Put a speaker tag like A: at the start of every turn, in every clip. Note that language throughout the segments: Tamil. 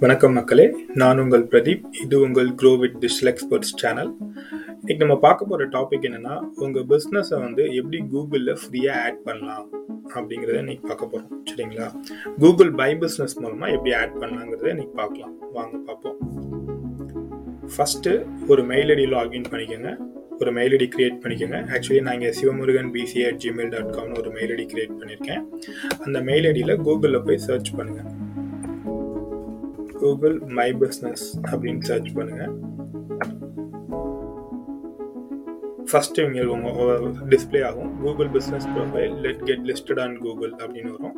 A: வணக்கம் மக்களே நான் உங்கள் பிரதீப். இது உங்கள் grow with digital experts channel இன்னைக்கு நம்ம பார்க்க போகிற டாபிக் என்னென்னா உங்கள் பிஸ்னஸை வந்து எப்படி கூகுளில் ஃப்ரீயாக ஆட் பண்ணலாம் அப்படிங்கிறத இன்னைக்கு பார்க்க போகிறோம் சரிங்களா? கூகுள் பை பிஸ்னஸ் மூலமாக எப்படி ஆட் பண்ணலாங்கிறத இன்னைக்கு பார்க்கலாம். வாங்க பார்ப்போம். ஃபஸ்ட்டு ஒரு மெயில் ஐடி லாகின் பண்ணிக்கோங்க. ஒரு மெயில் ஐடி கிரியேட் பண்ணிக்கோங்க. ஆக்சுவலி நான் இங்கே Sivamurugan PC at Gmail dot காம்னு ஒரு மெயில் ஐடி கிரியேட் பண்ணியிருக்கேன் அந்த மெயில் ஐடியில் கூகுளில் போய் சர்ச் பண்ணுங்கள் கூகுள் மை பிஸ்னஸ் அப்படின்னு சர்ச் பண்ணுங்கள் ஃபஸ்ட்டு இங்கே உங்கள் டிஸ்பிளே ஆகும். Google business profile let get listed on Google அப்படின்னு வரும்.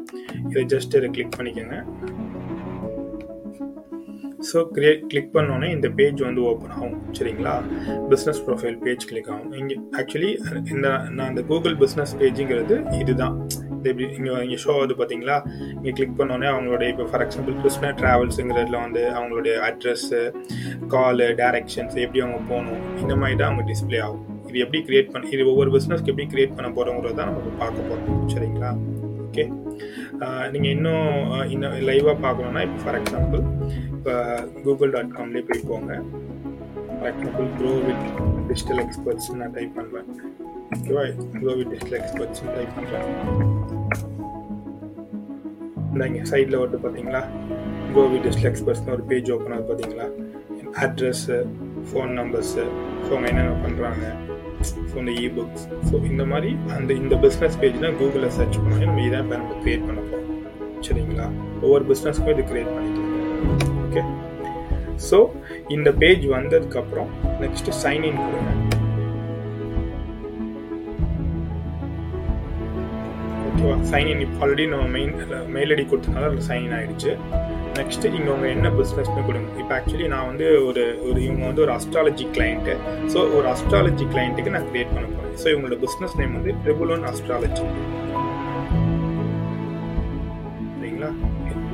A: இதை ஜஸ்ட் இதை கிளிக் பண்ணிக்கோங்க. ஸோ கிரியேட் கிளிக் பண்ணோன்னே இந்த பேஜ் வந்து ஓப்பன் ஆகும் சரிங்களா? பிஸ்னஸ் ப்ரொஃபைல் பேஜ் கிளிக் ஆகும். இங்கே ஆக்சுவலி இந்த நான் இந்த கூகுள் பிஸ்னஸ் பேஜுங்கிறது இதுதான். இது எப்படி இங்கே இங்கே ஷோ ஆகுது பார்த்தீங்களா இங்கே கிளிக் பண்ணோன்னே அவங்களுடைய இப்போ ஃபார் எக்ஸாம்பிள் கிருஷ்ணா ட்ராவல்ஸுங்கிறதுல வந்து அவங்களுடைய அட்ரஸ்ஸு காலு டேரக்ஷன்ஸ் எப்படி அவங்க போகணும் இந்த மாதிரி தான் அவங்க டிஸ்பிளே ஆகும். இது எப்படி கிரியேட் பண்ண இது ஒவ்வொரு பிஸ்னஸ்க்கு எப்படி கிரியேட் பண்ண போகிறோங்கிறது தான் நம்ம பார்க்க போகிறோம் சரிங்களா? ஓகே நீங்கள் இன்னும் இன்னும் லைவாக பார்க்கணுன்னா இப்போ ஃபார் எக்ஸாம்பிள் இப்போ கூகுள் டாட் காம்லேயே போய் போங்க. For grow with digital experts நான் டைப் பண்ணுவேன். ஓகேவா grow with digital experts type பண்ணுறேன். இந்த இங்கே சைடில் வந்து பார்த்தீங்களா? க்ரோ வித் டிஜிட்டல் எக்ஸ்பர்ட்ஸ்னு ஒரு பேஜ் ஓப்பன் ஆகுது பார்த்தீங்களா? அட்ரஸ்ஸு ஃபோன் நம்பர்ஸு ஸோ அவங்க என்னென்ன பண்ணுறாங்க ஸோ இந்த இ புக்ஸ் ஸோ இந்த மாதிரி அந்த இந்த பிஸ்னஸ் பேஜ் தான் கூகுளில் சர்ச் பண்ணி நம்ம இதான் இப்போ நம்ம க்ரியேட் பண்ண போகிறோம் சரிங்களா? ஒவ்வொரு பிஸ்னஸ்க்கும் இது க்ரியேட் பண்ணி ஸோ இந்த பேஜ் வந்ததுக்கப்புறம் நெக்ஸ்ட் சைன்இன் கொடுங்க. ஓகேவா சைன்இன் இப்போ ஆல்ரெடி நம்ம மெயின் மெயில் ஐடி கொடுத்தனால அதில் சைன்இன் ஆகிடுச்சு நெக்ஸ்ட்டு இங்கே உங்கள் என்ன பிஸ்னஸ்னு கொடுங்க. இப்போ ஆக்சுவலி நான் வந்து ஒரு ஒரு இவங்க வந்து ஒரு அஸ்ட்ராலஜி கிளைண்ட்டு ஸோ ஒரு அஸ்ட்ராலஜி கிளைண்ட்டுக்கு நான் க்ரியேட் பண்ண போகிறேன் ஸோ இவங்களோட பிஸ்னஸ் நேம் வந்து ட்ரிபுலோன் அஸ்ட்ராலஜி சரிங்களா?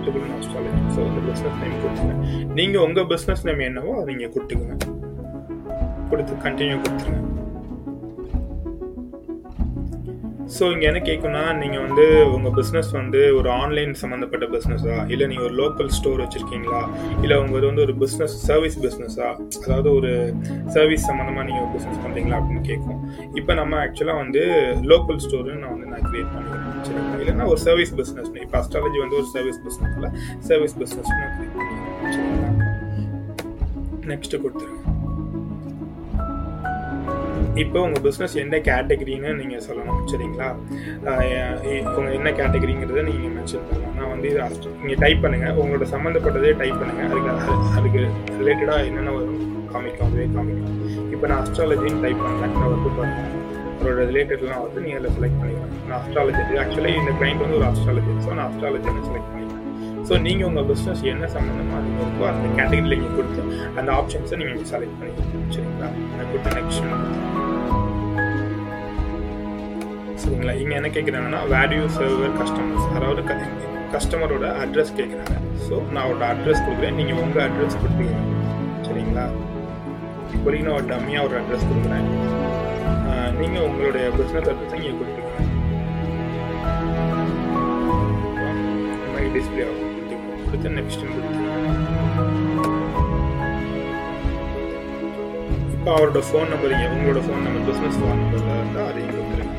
A: ட்ரிபுலோன் அஸ்ட்ராலஜி ஸோ அந்த பிஸ்னஸ் நேம் கொடுத்துருங்க நீங்கள் உங்கள் பிஸ்னஸ் நேம் என்னவோ அதை நீங்கள் கொடுத்துக்குங்க கொடுத்து கண்டினியூ கொடுத்துருங்க ஸோ இங்கே என்ன கேட்கும்னா நீங்கள் வந்து உங்கள் பிஸ்னஸ் வந்து ஒரு ஆன்லைன் சம்மந்தப்பட்ட பிஸ்னஸா இல்லை நீங்கள் ஒரு லோக்கல் ஸ்டோர் வச்சுருக்கீங்களா? இல்லை உங்கள் வந்து ஒரு பிஸ்னஸ் சர்வீஸ் பிஸ்னஸா அதாவது ஒரு சர்வீஸ் சம்மந்தமாக நீங்கள் ஒரு பிஸ்னஸ் பண்ணுறீங்களா அப்படின்னு கேட்கும் இப்போ நம்ம ஆக்சுவலாக வந்து லோக்கல் ஸ்டோர்னு நான் வந்து நான் க்ரியேட் பண்ணிக்கிறேன். இல்லைன்னா ஒரு சர்வீஸ் பிஸ்னஸ் இப்போ அஸ்ட்ராலஜி வந்து ஒரு சர்வீஸ் பிஸ்னஸில் சர்வீஸ் பிஸ்னஸ் க்ரியேட் நெக்ஸ்ட்டு கொடுத்துருங்க. இப்போ உங்கள் பிஸ்னஸ் என்ன கேட்டகரின்னு நீங்கள் சொல்லணும் சரிங்களா? உங்கள் என்ன கேட்டகரிங்கிறத நீங்கள் மென்ஷன் பண்ணலாம் நான் வந்து இதை நீங்கள் டைப் பண்ணுங்கள் உங்களோட சம்மந்தப்பட்டதே டைப் பண்ணுங்கள் அதுக்கு அதுக்கு ரிலேட்டடாக என்னென்ன வரும் காமிக்கும் அதுவே காமிக்கும். இப்போ நான் அஸ்ட்ராலஜின்னு டைப் பண்ணுறேன் நான் வந்து பண்ணுறேன் அவரோட ரிலேட்டட்லாம் வந்து நீங்கள் அதில் செலக்ட் பண்ணிக்கலாம் நான் அஸ்ட்ராலஜி ஆக்சுவலி இந்த கிளைண்ட் வந்து ஒரு அஸ்ட்ராலஜி ஸோ நான் அஸ்ட்ராலஜி செலக்ட் பண்ணி ஸோ நீங்கள் உங்கள் பிஸ்னஸ் என்ன சம்மந்தமாக இருக்கோ அந்த கேட்டகரியில் நீங்கள் கொடுத்து அந்த ஆப்ஷன்ஸை நீங்கள் செலக்ட் பண்ணிக்கலாம் சரிங்களா? நான் கொடுத்த நெக்ஸ்ட் சரிங்களா? இங்கே என்ன கேட்குறாங்கன்னா வேல்யூ சர்வர் கஸ்டமர்ஸ் அதாவது கஸ்டமரோட அட்ரஸ் கேட்குறாங்க ஸோ நான் அவரோட அட்ரஸ் கொடுக்குறேன். நீங்கள் உங்கள் அட்ரஸ் கொடுப்பீங்க சரிங்களா? இப்போதைக்கு நான் ஒரு டம்மியாக ஒரு அட்ரஸ் கொடுக்குறேன். நீங்கள் உங்களுடைய பிஸ்னஸ் அட்ரஸை இங்கே கொடுத்துருங்க டிஸ்பிளே ஆகும். கொடுத்து நெக்ஸ்ட் இப்போ அவரோட ஃபோன் நம்பர் உங்களோட ஃபோன் நம்பர் பிஸ்னஸ் ஃபோன் நம்பரில் இருந்தால் அதையும் கொடுத்துருங்க.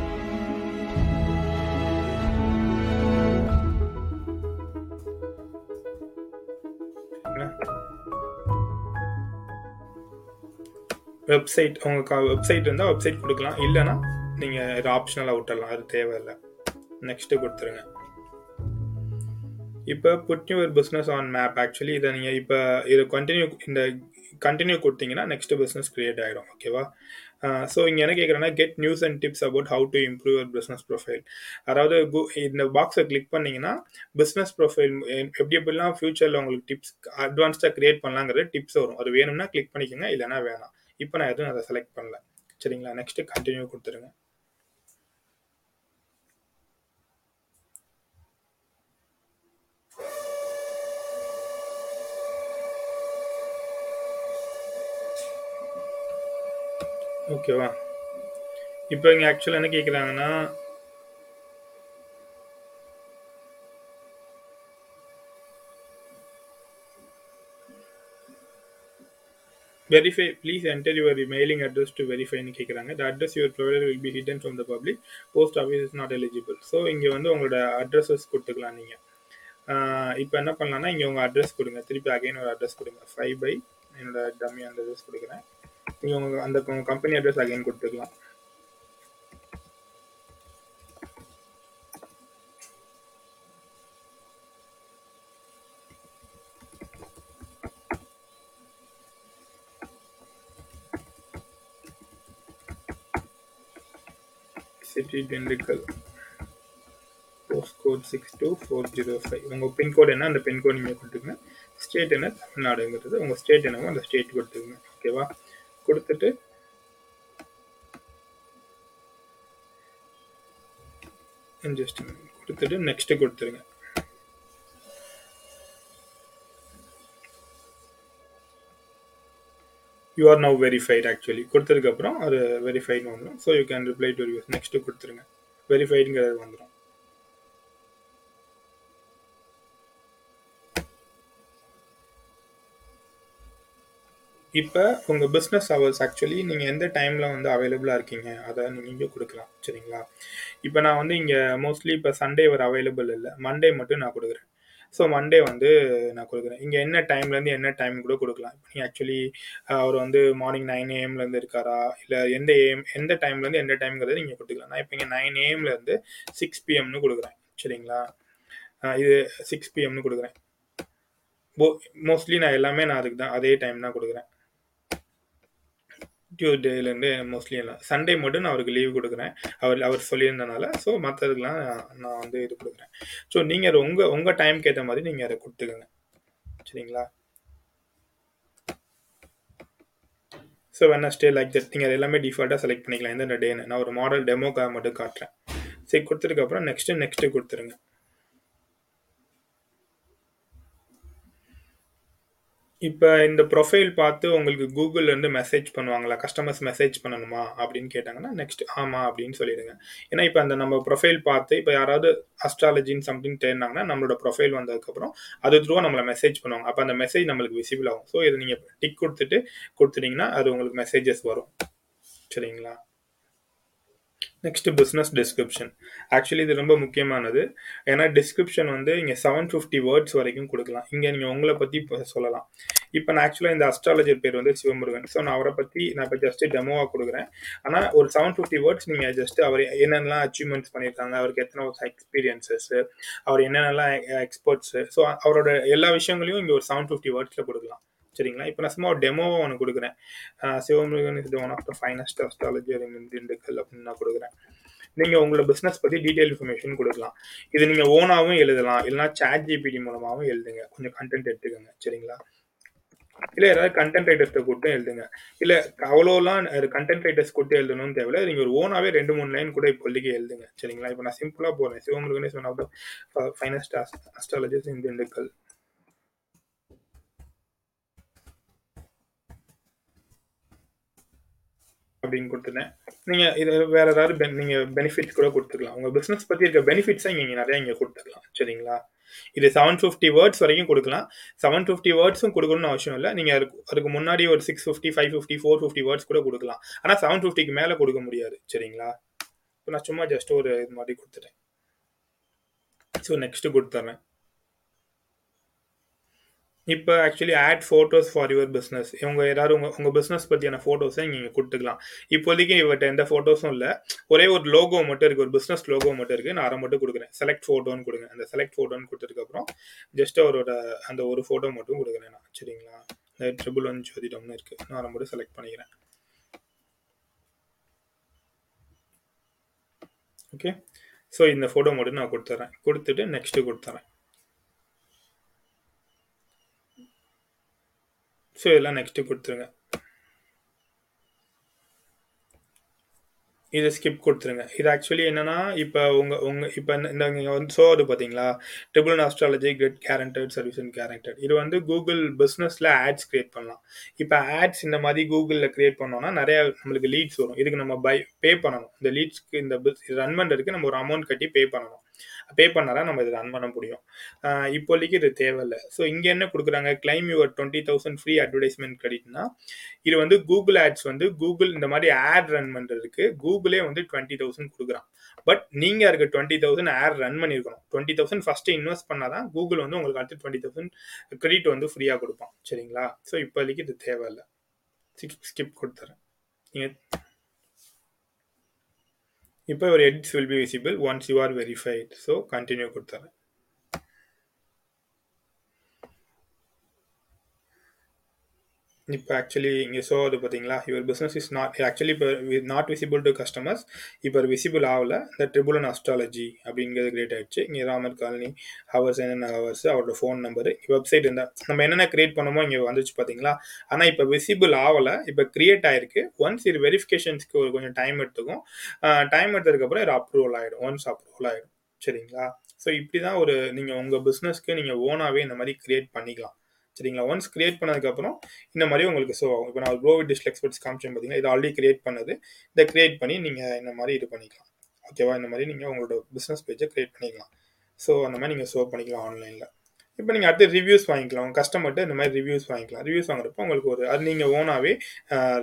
A: வெப்சைட் உங்களுக்கு வெப்சைட் இருந்தால் வெப்சைட் கொடுக்கலாம். இல்லைன்னா நீங்கள் இது ஆப்ஷனலாக விட்டுடலாம் அது தேவையில்லை. நெக்ஸ்ட்டு கொடுத்துருங்க. இப்போ put your business on map actually இதை நீங்கள் இப்போ இதை கண்டினியூ இந்த கண்டினியூ கொடுத்தீங்கன்னா நெக்ஸ்ட் பிஸ்னஸ் கிரியேட் ஆகிடும் ஓகேவா ஸோ இங்கே என்ன கேட்குறேன்னா get news and tips about how to improve your business profile அதாவது இந்த பாக்ஸை கிளிக் பண்ணிங்கன்னா பிஸ்னஸ் ப்ரொஃபைல் எப்படி எப்படிலாம் ஃபியூச்சரில் உங்களுக்கு டிப்ஸ் அட்வான்ஸ்டாக க்ரியேட் பண்ணலாங்கிறது டிப்ஸ் வரும். அது வேணும்னா கிளிக் பண்ணிக்கோங்க இல்லைனா வேணாம். இப்போ நான் எதுவும் அதை செலக்ட் பண்ணல. சரிங்களா? நெக்ஸ்ட்டு கண்டினியூ கொடுத்துருங்க. ஓகேவா? இப்போ இங்கே ஆக்சுவலாக என்ன கேட்குறாங்கன்னா verify please enter your mailing address to வெரிஃபைன்னு கேட்குறாங்க the address your provider will be hidden from the public post office is not eligible so இங்கே வந்து உங்களோட அட்ரஸஸ் கொடுத்துக்கலாம் நீங்கள் இப்போ என்ன பண்ணலாம்னா இங்கே உங்கள் அட்ரஸ் கொடுங்க. திருப்பி அகைன் ஒரு அட்ரஸ் கொடுங்க. ஃபைவ் பை என்னோட டம்மி அந்த அட்ரஸ் கொடுக்குறேன். நீங்கள் உங்கள் அந்த கம்பெனி அட்ரஸ் அகைன் கொடுத்துக்கலாம் city Dindigul post code six two four zero five உங்கள் பின்கோடு என்ன? அந்த பின்கோடு நீங்கள் கொடுத்துங்க ஸ்டேட் என்ன? தமிழ்நாடுங்கிறது. உங்கள் ஸ்டேட் என்னவோ அந்த ஸ்டேட் கொடுத்துருங்க ஓகேவா கொடுத்துட்டு ஜஸ்ட் கொடுத்துட்டு நெக்ஸ்ட்டு கொடுத்துருங்க. You are now verified actually கொடுத்ததுக்கப்புறம் அது வெரிஃபைட் வந்துடும் so you can reply to use next கொடுத்துருங்க. வெரிஃபைடுங்கிறது வந்துடும் இப்போ உங்கள் பிஸ்னஸ் ஹவர்ஸ் ஆக்சுவலி நீங்கள் எந்த டைமில் வந்து அவைலபிளாக இருக்கீங்க? அதை நீங்கள் இங்கே கொடுக்கலாம் சரிங்களா? இப்போ நான் வந்து இங்கே மோஸ்ட்லி இப்போ சண்டே ஒரு அவைலபிள் இல்லை. மண்டே மட்டும் நான் கொடுக்குறேன். ஸோ மண்டே வந்து நான் கொடுக்குறேன். இங்கே என்ன டைம்லேருந்து என்ன டைம் கூட கொடுக்கலாம். இப்போ நீங்கள் ஆக்சுவலி அவர் வந்து மார்னிங் நைன் ஏஎம்லேருந்து இருக்காரா? இல்லை எந்த ஏஎம் எந்த டைம்லேருந்து எந்த டைம்ங்கிறத நீங்கள் கொடுத்துக்கலாம். நான் இப்போ இங்கே நைன் ஏஎம்லேருந்து சிக்ஸ் பிஎம்னு கொடுக்குறேன் சரிங்களா? இது சிக்ஸ் பிஎம்னு கொடுக்குறேன். போ மோஸ்ட்லி நான் எல்லாமே நான் அதுக்கு தான் அதே டைம் தான் கொடுக்குறேன். டியூஸ்டேலேருந்து மோஸ்ட்லி எல்லாம். சண்டே மட்டும் நான் அவருக்கு லீவ் கொடுக்குறேன். அவர் அவர் சொல்லியிருந்தனால ஸோ மற்றதுக்கெலாம் நான் வந்து இது கொடுக்குறேன். ஸோ நீங்கள் அதை உங்கள் உங்கள் டைம்க்கு ஏற்ற மாதிரி நீங்கள் அதை கொடுத்துக்கோங்க. சரிங்களா? ஸோ வெனஸ்டே லைக் தட் நீங்கள் அது எல்லாமே டிஃபால்ட்டாக செலக்ட் பண்ணிக்கலாம். எந்தெந்த டேன்னு நான் ஒரு மாடல் டெமோக்காக மட்டும் காட்டுறேன். சரி கொடுத்துருக்கப்புறம் நெக்ஸ்ட்டு நெக்ஸ்ட்டு கொடுத்துருங்க. இப்போ இந்த ப்ரொஃபைல் பார்த்து உங்களுக்கு கூகுள்லேருந்து மெசேஜ் பண்ணுவாங்களா? கஸ்டமர்ஸ் மெசேஜ் பண்ணணுமா? அப்படின்னு கேட்டாங்கன்னா நெக்ஸ்ட் ஆமாம் அப்படின்னு சொல்லிடுங்க. ஏன்னா இப்போ அந்த நம்ம ப்ரொஃபைல் பார்த்து இப்போ யாராவது அஸ்ட்ராலஜின்னு சம்திங் தேடினாங்கன்னா நம்மளோட ப்ரொஃபைல் வந்ததுக்கப்புறம் அது த்ரூவா நம்மளை மெசேஜ் பண்ணுவாங்க. அப்போ அந்த மெசேஜ் நம்மளுக்கு விசிபிள் ஆகும். ஸோ இதை நீங்கள் டிக் கொடுத்துட்டு கொடுத்துட்டீங்கன்னா அது உங்களுக்கு மெசேஜஸ் வரும். சரிங்களா? நெக்ஸ்ட் பிஸ்னஸ் டிஸ்கிரிப்ஷன் ஆக்சுவலி இது ரொம்ப முக்கியமானது. ஏன்னா டிஸ்கிரிப்ஷன் வந்து இங்கே செவன் ஃபிஃப்டி வேர்ட்ஸ் வரைக்கும் கொடுக்கலாம். இங்கே நீங்கள் உங்களை பற்றி சொல்லலாம். இப்போ நான் ஆக்சுவலாக இந்த அஸ்ட்ராலஜர் பேர் வந்து சிவமுருகன். ஸோ நான் அவரை பற்றி நான் இப்போ ஜஸ்ட் டெமோவாக கொடுக்குறேன். ஆனால் ஒரு செவன் ஃபிஃப்டி வேர்ட்ஸ் நீங்கள் ஜஸ்ட் அவர் என்னென்னலாம் அச்சீவ்மெண்ட்ஸ் பண்ணியிருக்காங்க அவருக்கு எத்தனை வருஷம் எக்ஸ்பீரியன்சஸ் அவர் என்னென்னலாம் எக்ஸ்பர்ட்ஸு ஸோ அவரோட எல்லா விஷயங்களையும் இங்கே ஒரு செவன் ஃபிஃப்டி வேர்ட்ஸில் கொடுக்கலாம். சரிங்களா? இப்போ நான் சும்மா ஒரு டெமோவை ஒன்று கொடுக்குறேன். சிவமுருகன் இது one of the finest astrologer in Dindigul அப்படின்னு நான் கொடுக்குறேன். நீங்கள் உங்களோட பிஸ்னஸ் பற்றி டீட்டெயில் இன்ஃபர்மேஷன் கொடுக்கலாம். இது நீங்கள் ஓனாகவும் எழுதலாம். இல்லைனா சாட் ஜிபிடி மூலமாகவும் எழுதுங்க. கொஞ்சம் கண்டென்ட் எடுத்துக்கோங்க. சரிங்களா? இல்லை ஏதாவது கண்டென்ட் ரைட்டர்ஸ்ட்டை கூட்டும் எழுதுங்க. இல்லை அவ்வளோலாம் கண்டென்ட் ரைட்டர்ஸ் கூப்பிட்டு எழுதணும்னு தேவையில்ல. நீங்கள் ஒரு ஓனாகவே ரெண்டு மூணு லைன் கூட இப்போதைக்கு எழுதுங்க. சரிங்களா? இப்போ நான் சிம்பிளாக போகிறேன் சிவமுருகனே one of the finest astrologers in Dindigul. அப்படின்னு கொடுத்துட்டேன் நீங்கள் இது வேற ஏதாவது பெ நீங்கள் பெனிஃபிட்ஸ் கூட கொடுத்துக்கலாம். உங்கள் பிஸ்னஸ் பற்றி இருக்க பெனிஃபிட்ஸை இங்கே நிறையா இங்கே கொடுத்துக்கலாம். சரிங்களா? இது செவன் ஃபிஃப்டி வேர்ட்ஸ் வரைக்கும் கொடுக்கலாம். செவன் ஃபிஃப்டி வேர்ட்ஸும் கொடுக்கணும்னு அவசியம் இல்லை. நீங்கள் அதுக்கு அதுக்கு முன்னாடி ஒரு six fifty five fifty four fifty words கூட கொடுக்கலாம். ஆனால் செவன் ஃபிஃப்டிக்கு மேலே கொடுக்க முடியாது. சரிங்களா? இப்போ நான் சும்மா ஜஸ்ட் ஒரு இது மாதிரி கொடுத்துட்டேன். ஸோ நெக்ஸ்ட்டு கொடுத்துட்றேன் இப்போ actually add photos for your business இவங்க ஏதாவது உங்கள் உங்கள் பிஸ்னஸ் பற்றியான ஃபோட்டோஸை நீங்கள் கொடுத்துக்கலாம். இப்போதைக்கு இவர்கிட்ட எந்த ஃபோட்டோஸும் இல்லை. ஒரே ஒரு லோகோ மட்டும் இருக்குது ஒரு பிஸ்னஸ் லோகோ மட்டும் இருக்குது நான் அதை மட்டும் கொடுக்குறேன். செலக்ட் ஃபோட்டோன்னு கொடுங்க. அந்த செலக்ட் ஃபோட்டோன்னு கொடுத்ததுக்கப்புறம் ஜஸ்ட் அவரோட அந்த ஒரு ஃபோட்டோ மட்டும் கொடுக்குறேன் நான். சரிங்களா? இந்த ட்ரிபிள் ஒன் ஜோதிடம்னு இருக்குது நான் அதை மட்டும் செலக்ட் பண்ணிக்கிறேன். ஓகே ஸோ இந்த ஃபோட்டோ மட்டும் நான் கொடுத்துட்றேன் கொடுத்துட்டு நெக்ஸ்ட்டு கொடுத்துட்றேன் ஸோ இதெல்லாம் நெக்ஸ்ட்டு கொடுத்துருங்க. இதை ஸ்கிப் கொடுத்துருங்க. இது ஆக்சுவலி என்னென்னா இப்போ உங்கள் உங்கள் இப்போ இந்த நீங்கள் வந்து ஷோ அது பார்த்தீங்களா triple astrology great guaranteed service and guaranteed இது வந்து கூகுள் பிஸ்னஸில் ஆட்ஸ் கிரியேட் பண்ணலாம். இப்போ ஆட்ஸ் இந்த மாதிரி கூகுளில் கிரியேட் பண்ணோம்னா நிறையா நம்மளுக்கு லீட்ஸ் வரும். இதுக்கு நம்ம பை பே பண்ணணும். இந்த லீட்ஸ்க்கு இந்த ரன் பண்ணுறதுக்கு நம்ம ஒரு அமௌண்ட் கட்டி பே பண்ணணும். பே பண்ணால் தான் நம்ம இதை ரன் பண்ண முடியும். இப்போதைக்கு இது தேவையில்லை. ஸோ இங்கே என்ன கொடுக்குறாங்க? Claim your twenty thousand free advertisement கிரெடிட்னா இது வந்து கூகுள் ஆட்ஸ் வந்து கூகுள் இந்த மாதிரி ஆட் ரன் பண்ணுறதுக்கு கூகுளே வந்து டுவெண்ட்டி தௌசண்ட் கொடுக்குறான். பட் நீங்கள் இருக்க டுவெண்ட்டி தௌசண்ட் ஆட் ரன் பண்ணியிருக்கணும் டுவெண்ட்டி தௌசண்ட் ஃபஸ்ட்டு இன்வெஸ்ட் பண்ணால் தான் கூகுள் வந்து உங்களுக்கு அடுத்து டுவெண்ட்டி தௌசண்ட் கிரெடிட் வந்து ஃப்ரீயாக கொடுப்பான். சரிங்களா? ஸோ இப்போதைக்கு இது தேவையில்லை. ஸ்கிப் கொடுத்துறேன். நீங்கள் இப்போ ஒரு ads will be visible once you are verified so continue கொடுத்துறேன் இப்போ ஆக்சுவலி இங்கே ஸோ அது பார்த்தீங்களா your business is not actually இப்போ நாட் விசிபிள் டு கஸ்டமர்ஸ் இப்போ விசிபிள் ஆகல. இந்த ட்ரிபுலன் அஸ்ட்ராலஜி அப்படிங்கிறது கிரியேட் ஆகிடுச்சு இங்கே ராமர் காலனி ஹவர்ஸ் என்னென்ன ஹவர்ஸ் அவரோட ஃபோன் நம்பரு வெப்சைட் இருந்தால் நம்ம என்னென்ன கிரியேட் பண்ணமோ இங்கே வந்துச்சு பார்த்தீங்களா ஆனால் இப்போ விசிபிள் ஆகலை. இப்போ கிரியேட் ஆயிருக்கு. ஒன்ஸ் இது வெரிஃபிகேஷன்ஸ்க்கு ஒரு கொஞ்சம் டைம் எடுத்துக்கும். டைம் எடுத்ததுக்கப்புறம் இது அப்ரூவல் ஆகிடும் ஒன்ஸ் அப்ரூவல் ஆகிடும் சரிங்களா? ஸோ இப்படி தான் ஒரு நீங்கள் உங்கள் பிஸ்னஸ்க்கு நீங்கள் ஓனாகவே இந்த மாதிரி கிரியேட் பண்ணிக்கலாம். சரிங்களா? ஒன்ஸ் கிரியேட் பண்ணதுக்கப்புறம் இந்த மாதிரி உங்களுக்கு ஷோ ஆகும். இப்போ நான் ப்ரோவிட் டிஸ்ட் எக்ஸ்பர்ட்ஸ் காமிச்சேன் பார்த்தீங்கன்னா இது ஆல்ரெடி கிரியேட் பண்ணது. இதை கிரியேட் பண்ணி நீங்கள் இந்த மாதிரி இது பண்ணிக்கலாம். ஓகேவா இந்த மாதிரி நீங்கள் உங்களோட பிஸ்னஸ் பேஜை கிரியேட் பண்ணிக்கலாம். ஸோ அந்த மாதிரி நீங்கள் ஷோ பண்ணிக்கலாம் ஆன்லைனில் இப்போ நீங்கள் அடுத்து ரிவ்யூஸ் வாங்கிக்கலாம். உங்கள் கஸ்டமர்கிட்ட இந்த மாதிரி ரிவ்யூஸ் வாங்கிக்கலாம். ரிவ்யூஸ் வாங்குறப்போ உங்களுக்கு ஒரு அது நீங்கள் ஓனாகவே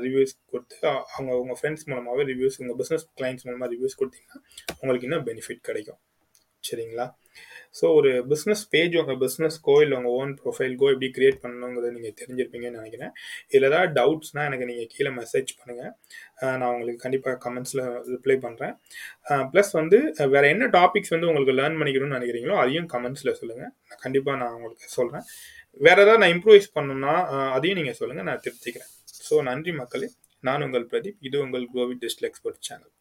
A: ரிவ்யூஸ் கொடுத்து அவங்க உங்கள் ஃப்ரெண்ட்ஸ் மூலமாகவே ரிவ்யூஸ் உங்கள் பிஸ்னஸ் கிளைண்ட்ஸ் மூலமாக ரிவ்யூஸ் கொடுத்தீங்கன்னா உங்களுக்கு இன்னும் பெனிஃபிட் கிடைக்கும். சரிங்களா? ஸோ ஒரு பிஸ்னஸ் பேஜ் உங்கள் பிஸ்னஸ்க்கோ இல்லை உங்கள் ஓன் ப்ரொஃபைல்கோ எப்படி கிரியேட் பண்ணணுங்கிறத நீங்கள் தெரிஞ்சிருப்பீங்கன்னு நினைக்கிறேன். இதில் ஏதாவது டவுட்ஸ்னால் எனக்கு நீங்கள் கீழே மெசேஜ் பண்ணுங்கள் நான் உங்களுக்கு கண்டிப்பாக கமெண்ட்ஸில் ரிப்ளை பண்ணுறேன் ப்ளஸ் வந்து வேறு என்ன டாபிக்ஸ் வந்து உங்களுக்கு லேர்ன் பண்ணிக்கணும்னு நினைக்கிறீங்களோ அதையும் கமெண்ட்ஸில் சொல்லுங்கள் நான் கண்டிப்பாக நான் உங்களுக்கு சொல்கிறேன் வேறு ஏதாவது நான் இம்ப்ரூவைஸ் பண்ணணும்னா அதையும் நீங்கள் சொல்லுங்கள் நான் திருத்திக்கிறேன் ஸோ நன்றி மக்களே. நான் உங்கள் பிரதீப். இது உங்கள் கோவிட் டிஸ்டல் எக்ஸ்பர்ட் சேனல்